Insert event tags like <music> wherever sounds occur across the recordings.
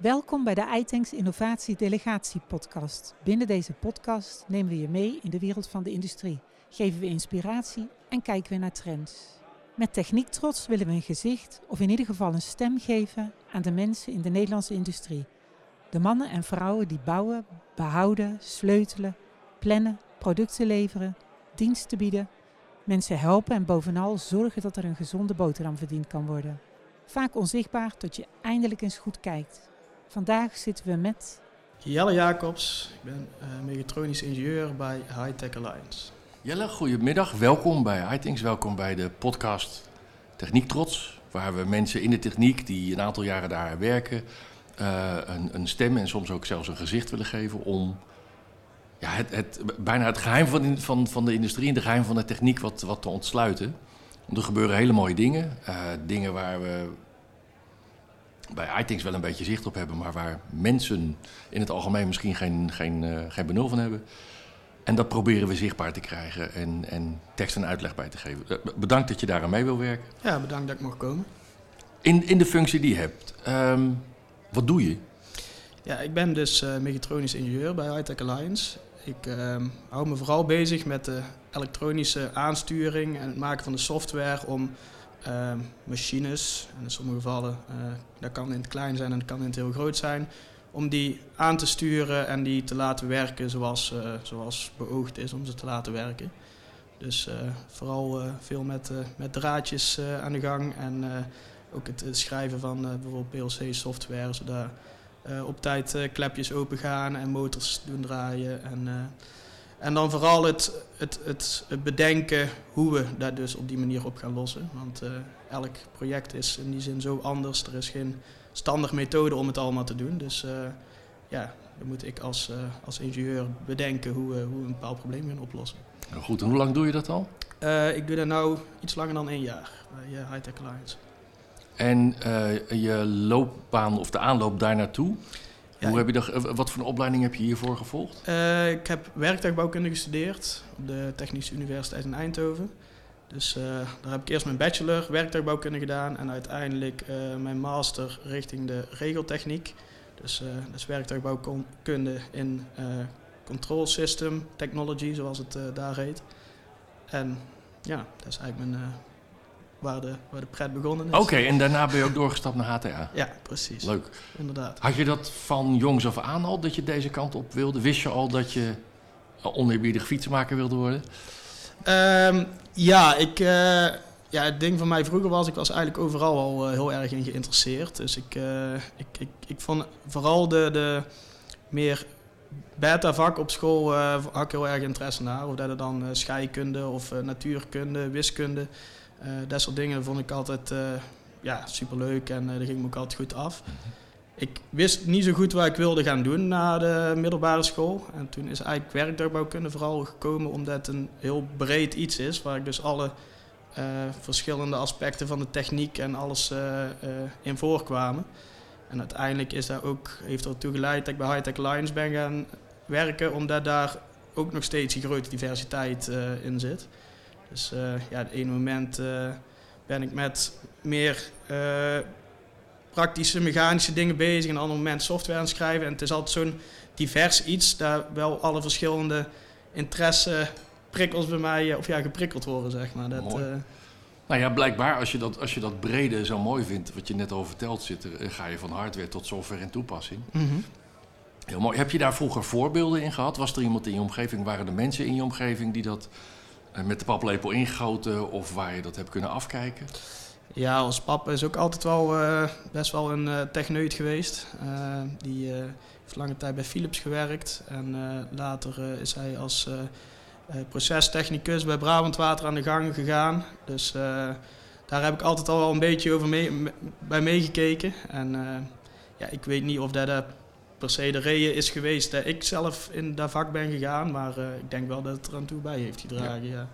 Welkom bij de iTanks Innovatie Delegatie Podcast. Binnen deze podcast nemen we je mee in de wereld van de industrie, geven we inspiratie en kijken we naar trends. Met techniek trots willen we een gezicht of in ieder geval een stem geven aan de mensen in de Nederlandse industrie. De mannen en vrouwen die bouwen, behouden, sleutelen, plannen, producten leveren, diensten bieden, mensen helpen en bovenal zorgen dat er een gezonde boterham verdiend kan worden. Vaak onzichtbaar tot je eindelijk eens goed kijkt. Vandaag zitten we met Jelle Jacobs, ik ben uh, mechatronisch ingenieur bij Hightech Alliance. Jelle, goedemiddag. Welkom bij Hightings. Welkom bij de podcast Techniek Trots. Waar we mensen in de techniek die een aantal jaren daar werken, uh, een, een, stem en soms ook zelfs een gezicht willen geven om ja, het, het, bijna het geheim van, van, van de industrie en de geheim van de techniek wat, wat te ontsluiten. Want er gebeuren hele mooie dingen. Uh, dingen waar we bij iThings wel een beetje zicht op hebben, maar waar mensen in het algemeen misschien geen, geen, uh, geen benul van hebben. En dat proberen we zichtbaar te krijgen en, en tekst en uitleg bij te geven. Uh, bedankt dat je daar aan mee wil werken. Ja, bedankt dat ik mag komen. In, in de functie die je hebt, um, wat doe je? Ja, ik ben dus uh, mechatronisch ingenieur bij Hightech Alliance. Ik uh, hou me vooral bezig met de elektronische aansturing en het maken van de software om uh, machines, en in sommige gevallen, uh, dat kan in het klein zijn en dat kan in het heel groot zijn, om die aan te sturen en die te laten werken zoals, uh, zoals beoogd is om ze te laten werken. Dus vooral veel met, met draadjes aan de gang en ook het schrijven van bijvoorbeeld PLC-software, zodat op tijd klepjes open gaan en motors doen draaien. En, en dan vooral het, het, het, bedenken hoe we daar dus op die manier op gaan lossen. Want uh, elk project is in die zin zo anders. Er is geen standaard methode om het allemaal te doen. Dus uh, ja, dan moet ik als, uh, als ingenieur bedenken hoe, hoe we een bepaald probleem gaan oplossen. Nou goed, en hoe lang doe je dat al? ik doe dat nu iets langer dan één jaar bij Hightech Alliance. En je loopbaan of de aanloop daar naartoe? Hoe heb je dat, wat voor een opleiding heb je hiervoor gevolgd? Uh, ik heb werktuigbouwkunde gestudeerd op de Technische Universiteit in Eindhoven. Dus uh, daar heb ik eerst mijn bachelor werktuigbouwkunde gedaan en uiteindelijk uh, mijn master richting de regeltechniek. Dus dat is werktuigbouwkunde in Control System Technology, zoals het daar heet. En ja, dat is eigenlijk mijn waar de, waar de pret begonnen is. Oké, en daarna ben je ook doorgestapt naar HTA? Ja, precies. Leuk. Inderdaad. Had je dat van jongs af aan al, dat je deze kant op wilde? Wist je al dat je oneerbiedig fietsenmaker wilde worden? Um, ja, ik, uh, ja, het ding van mij vroeger was, ik was eigenlijk overal al uh, heel erg in geïnteresseerd. Dus ik, uh, ik, ik, ik vond vooral de, de meer beta-vak op school had ik heel erg interesse naar. Of dat er dan scheikunde of natuurkunde, wiskunde... Uh, dat soort dingen vond ik altijd uh, ja, superleuk en uh, dat ging me ook altijd goed af. -hmm. Ik wist niet zo goed wat ik wilde gaan doen na de middelbare school. En toen is eigenlijk werktuigbouwkunde vooral gekomen omdat het een heel breed iets is. Waar ik dus alle verschillende aspecten van de techniek en alles in voorkwamen. En uiteindelijk is dat ook, heeft ertoe geleid dat ik bij Hightech Alliance ben gaan werken. Omdat daar ook nog steeds een grote diversiteit in zit. Dus uh, ja, het ene moment uh, ben ik met meer uh, praktische, mechanische dingen bezig. En een ander moment software aan het schrijven. En het is altijd zo'n divers iets, daar wel alle verschillende interesse prikkels bij mij of ja, geprikkeld worden, zeg maar. Dat, nou ja, blijkbaar als je, dat, als je dat brede zo mooi vindt, wat je net al verteld zit, ga je van hardware tot software en toepassing. Mm -hmm. Heel mooi. Heb je daar vroeger voorbeelden in gehad? Was er iemand in je omgeving, waren er mensen in je omgeving die dat met de paplepel ingegoten of waar je dat hebt kunnen afkijken? Ja, als pap is ook altijd wel uh, best wel een uh, techneut geweest. Die heeft lange tijd bij Philips gewerkt en later is hij als procestechnicus bij Brabant Water aan de gang gegaan. Dus daar heb ik altijd al wel een beetje over mee, bij meegekeken. En ja, ik weet niet of dat per se de reden is geweest dat ik zelf in dat vak ben gegaan. Maar uh, ik denk wel dat het er aan toe bij heeft gedragen. Ja. ja.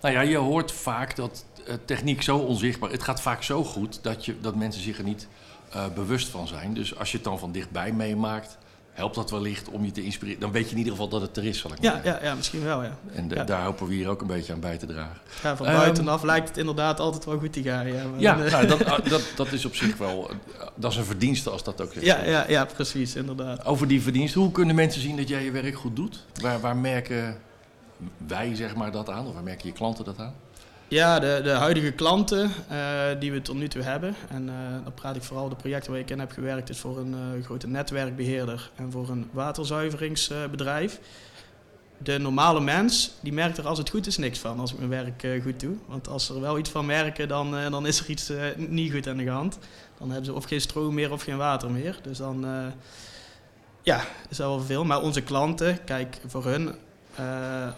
Nou ja, je hoort vaak dat uh, techniek zo onzichtbaar... Het gaat vaak zo goed dat, je, dat mensen zich er niet uh, bewust van zijn. Dus als je het dan van dichtbij meemaakt... helpt dat wellicht om je te inspireren. Dan weet je in ieder geval dat het er is, zal ik maar Ja, zeggen. ja, ja, misschien wel, ja. En de- Ja. daar hopen we hier ook een beetje aan bij te dragen. ja van Ehm, buitenaf lijkt het inderdaad altijd wel goed te gaan. Ja, maar Ja, <laughs> nou, dat, ah, dat, dat is op zich wel... eh, Dat is een verdienste als dat ook is. ja, ja, ja, precies, inderdaad. Over die verdienste, hoe kunnen mensen zien dat jij je werk goed doet? Waar, waar merken wij zeg maar, dat aan? Of waar merken je klanten dat aan? Ja, de, de huidige klanten eh, die we tot nu toe hebben, en eh, dan praat ik vooral de projecten waar ik in heb gewerkt, is voor een eh, grote netwerkbeheerder en voor een waterzuiveringsbedrijf. de normale mens, die merkt er als het goed is niks van als ik mijn werk goed doe. Want als ze er wel iets van merken, dan, dan is er iets niet goed aan de hand. Dan hebben ze of geen stroom meer of geen water meer. Dus dan, ja, is dat wel veel. Maar onze klanten, kijk, voor hun,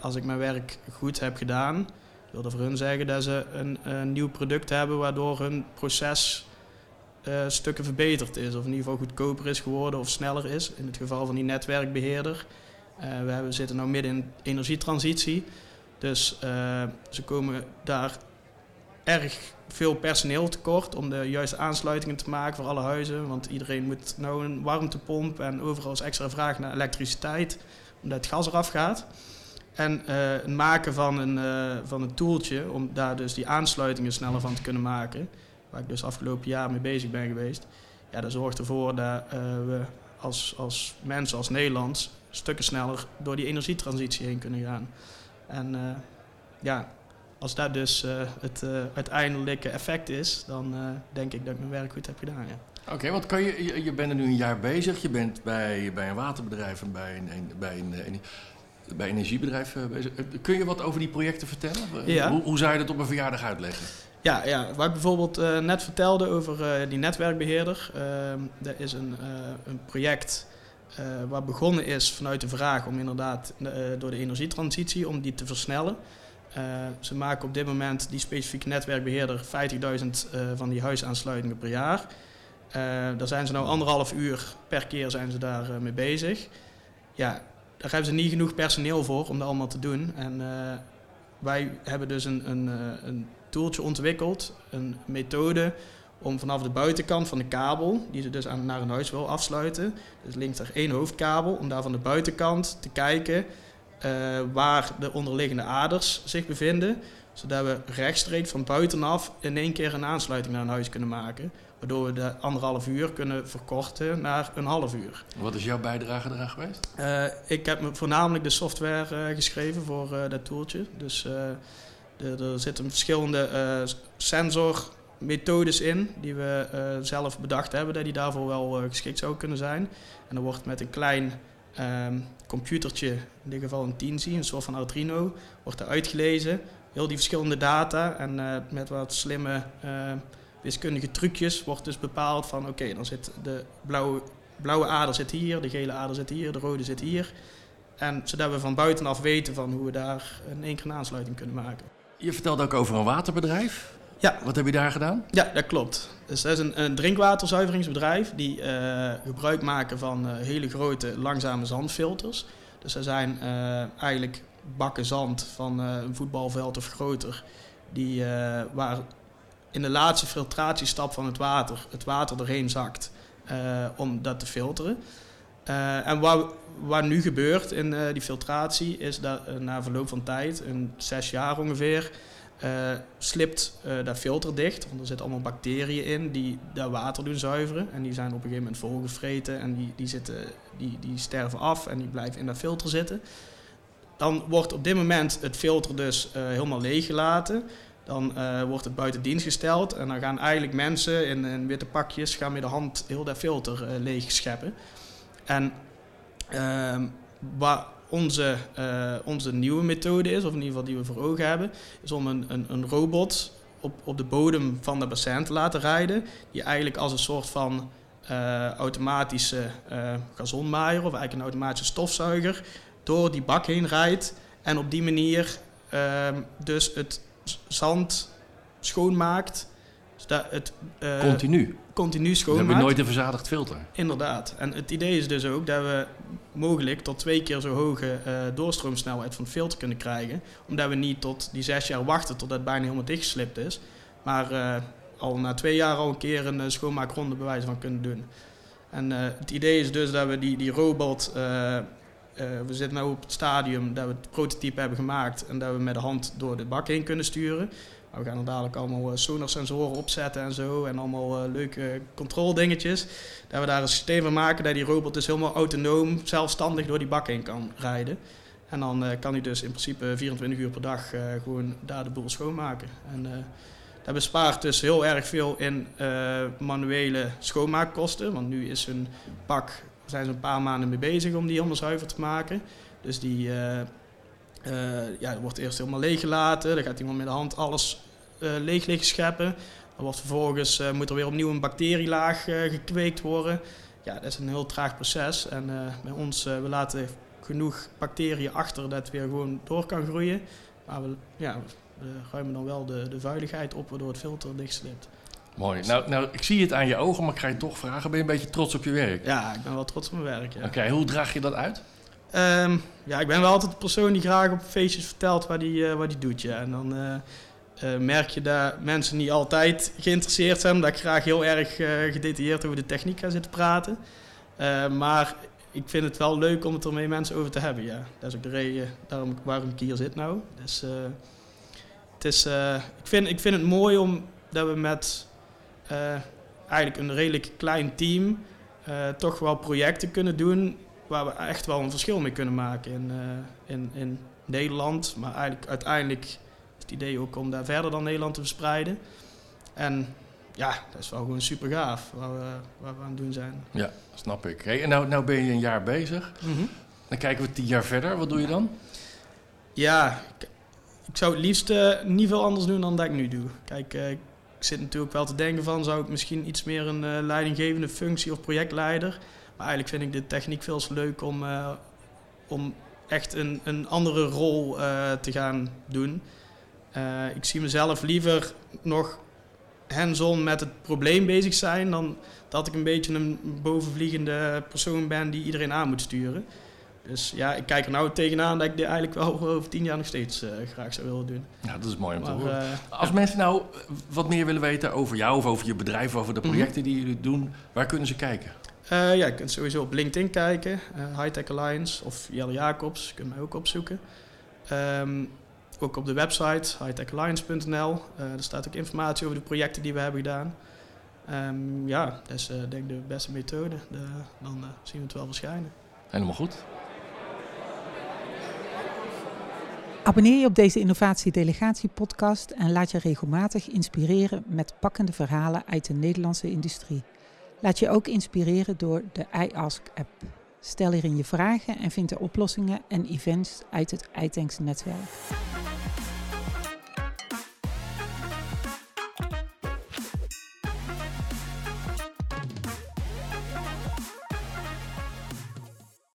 als ik mijn werk goed heb gedaan, wil dat voor hun zeggen dat ze een, een nieuw product hebben waardoor hun proces eh, stukken verbeterd is. Of in ieder geval goedkoper is geworden of sneller is. In het geval van die netwerkbeheerder. Eh, we hebben, zitten nu midden in energietransitie. Dus eh, ze komen daar erg veel personeel tekort om de juiste aansluitingen te maken voor alle huizen. Want iedereen moet nou een warmtepomp en overal is extra vraag naar elektriciteit omdat het gas eraf gaat. En eh, het maken van een, eh, van een tooltje om daar dus die aansluitingen sneller van te kunnen maken, waar ik dus afgelopen jaar mee bezig ben geweest, ja, dat zorgt ervoor dat eh, we als, als mensen, als Nederlands, stukken sneller door die energietransitie heen kunnen gaan. En ja, als dat dus het uiteindelijke effect is, dan denk ik dat ik mijn werk goed heb gedaan. Ja. Oké, want kan je, je, bent er nu een jaar bezig. Je bent bij, bij een waterbedrijf en bij een, een- bij een, bij energiebedrijf eh, bezig. Eh, Kun je wat over die projecten vertellen? Eh, Ja. Hoe, hoe zou je dat op een verjaardag uitleggen? Ja, ja, wat ik bijvoorbeeld net vertelde over die netwerkbeheerder. dat is een, een project waar begonnen is vanuit de vraag om inderdaad door de energietransitie om die te versnellen. Ze maken op dit moment die specifieke netwerkbeheerder 50.000 eh, van die huisaansluitingen per jaar. Daar zijn ze nou anderhalf uur per keer zijn ze daar mee bezig. Ja, daar hebben ze niet genoeg personeel voor om dat allemaal te doen. En eh, wij hebben dus een, een, eh, een tooltje ontwikkeld, een methode om vanaf de buitenkant van de kabel, die ze dus aan, naar een huis wil afsluiten, dus links er één hoofdkabel, om daar van de buitenkant te kijken eh, waar de onderliggende aders zich bevinden, zodat we rechtstreeks van buitenaf in één keer een aansluiting naar een huis kunnen maken, waardoor we de anderhalf uur kunnen verkorten naar een half uur. Wat is jouw bijdrage eraan geweest? Eh, ik heb me voornamelijk de software eh, geschreven voor eh, dat tooltje. Dus de- er zitten verschillende sensormethodes in die we zelf bedacht hebben, dat die daarvoor wel geschikt zou kunnen zijn. En dan wordt met een klein ehm, computertje, in dit geval een Teensy, een soort van Arduino, wordt er uitgelezen. Heel die verschillende data en met wat slimme wiskundige trucjes wordt dus bepaald van oké, dan zit de blauwe blauwe ader zit hier, de gele ader zit hier, de rode zit hier. En zodat we van buitenaf weten van hoe we daar in één keer een aansluiting kunnen maken. Je vertelde ook over een waterbedrijf. Ja. Wat heb je daar gedaan? Ja, dat klopt. Dus dat is een, een drinkwaterzuiveringsbedrijf die eh, gebruik maken van eh, hele grote langzame zandfilters. Dus dat zijn eh, eigenlijk bakken zand van een voetbalveld of groter, die, waar in de laatste filtratiestap van het water het water doorheen zakt eh, om dat te filteren. Eh, en wat, nu gebeurt in eh, die filtratie is dat na verloop van tijd, een zes jaar ongeveer, slipt dat filter dicht. Want er zitten allemaal bacteriën in die dat water doen zuiveren. En die zijn op een gegeven moment volgevreten en die, die, zitten, die, die sterven af en die blijven in dat filter zitten. Dan wordt op dit moment het filter dus helemaal leeggelaten. Dan eh, wordt het buiten dienst gesteld en dan gaan eigenlijk mensen in, in witte pakjes gaan met de hand heel dat filter eh, leeg scheppen. En ehm, wat onze, eh, onze nieuwe methode is, of in ieder geval die we voor ogen hebben, is om een, een, een robot op, op de bodem van de bassin te laten rijden. Die eigenlijk als een soort van automatische gazonmaaier of eigenlijk een automatische stofzuiger door die bak heen rijdt. En op die manier ehm, dus het zand schoonmaakt. Zodat het eh, Continu. continu We hebben schoonmaakt. nooit een verzadigd filter. Inderdaad. En het idee is dus ook dat we mogelijk tot twee keer zo hoge eh, doorstroomsnelheid van het filter kunnen krijgen. Omdat we niet tot die zes jaar wachten totdat het bijna helemaal dichtgeslipt is. Maar eh, al na twee jaar al een keer een schoonmaakronde bewijs van kunnen doen. En het idee is dus dat we die, die robot, we zitten nu op het stadium dat we het prototype hebben gemaakt en dat we met de hand door de bak heen kunnen sturen. Maar we gaan er dadelijk allemaal sonarsensoren opzetten en zo en allemaal leuke controldingetjes. Dat we daar een systeem van maken dat die robot dus helemaal autonoom, zelfstandig door die bak heen kan rijden. En dan kan hij dus in principe 24 uur per dag gewoon daar de boel schoonmaken. En, dat bespaart dus heel erg veel in manuele schoonmaakkosten. Want nu is een pak, zijn ze een paar maanden mee bezig om die helemaal zuiver te maken. Dus die uh, uh, ja, wordt eerst helemaal leeggelaten. Dan gaat iemand met de hand alles leeg liggen scheppen. Dan wordt vervolgens, moet er weer opnieuw een bacterielaag gekweekt worden. Ja, dat is een heel traag proces. En bij ons, we laten genoeg bacteriën achter dat het weer gewoon door kan groeien. Maar we, ja, we ruimen dan wel de, de vuiligheid op waardoor het filter dichtslipt. Mooi. Nou, nou, ik zie het aan je ogen, maar ik ga je toch vragen. Ben je een beetje trots op je werk? Ja, ik ben wel trots op mijn werk. Ja. Oké, hoe draag je dat uit? Um, ja, ik ben wel altijd de persoon die graag op feestjes vertelt waar die, uh, wat die doet. Ja. En dan uh, uh, merk je dat mensen niet altijd geïnteresseerd zijn, omdat ik graag heel erg gedetailleerd over de techniek ga zitten praten. maar ik vind het wel leuk om het er met mensen over te hebben. Ja. Dat is ook de reden daarom, waarom ik hier zit nou. Dus het is, ik, vind, ik vind het mooi om dat we met eigenlijk een redelijk klein team uh, toch wel projecten kunnen doen waar we echt wel een verschil mee kunnen maken in, in, in Nederland. Maar eigenlijk uiteindelijk is het idee ook om daar verder dan Nederland te verspreiden. En ja, dat is wel gewoon super gaaf waar we, waar we aan het doen zijn. Ja, snap ik. Hey, en nou, nou ben je een jaar bezig. Mm -hmm. Dan kijken we tien jaar verder. Wat doe je dan? Ja, ik zou het liefst uh, niet veel anders doen dan dat ik nu doe. Kijk, uh, ik zit natuurlijk wel te denken van, zou ik misschien iets meer een uh, leidinggevende functie of projectleider. Maar eigenlijk vind ik de techniek veel te leuk om, om echt een, een andere rol te gaan doen. ik zie mezelf liever nog hands-on met het probleem bezig zijn dan dat ik een beetje een bovenvliegende persoon ben die iedereen aan moet sturen. Dus ja, ik kijk er nou tegenaan dat ik dit eigenlijk wel <laughs> over tien jaar nog steeds uh, graag zou willen doen. Ja, dat is mooi om te horen. Uh, Als ja. mensen nou wat meer willen weten over jou of over je bedrijf, over de projecten mm -hmm. die jullie doen, waar kunnen ze kijken? Uh, ja, je kunt sowieso op LinkedIn kijken, Hightech Alliance of Jelle Jacobs, je kunt mij ook opzoeken. Um, ook op de website hightechalliance.nl, daar staat ook informatie over de projecten die we hebben gedaan. Um, ja, dat is denk ik de beste methode. De, dan zien we het wel verschijnen. Helemaal goed. Abonneer je op deze Innovatie Delegatie podcast en laat je regelmatig inspireren met pakkende verhalen uit de Nederlandse industrie. Laat je ook inspireren door de iAsk app. Stel hierin je vragen en vind de oplossingen en events uit het iTanks netwerk.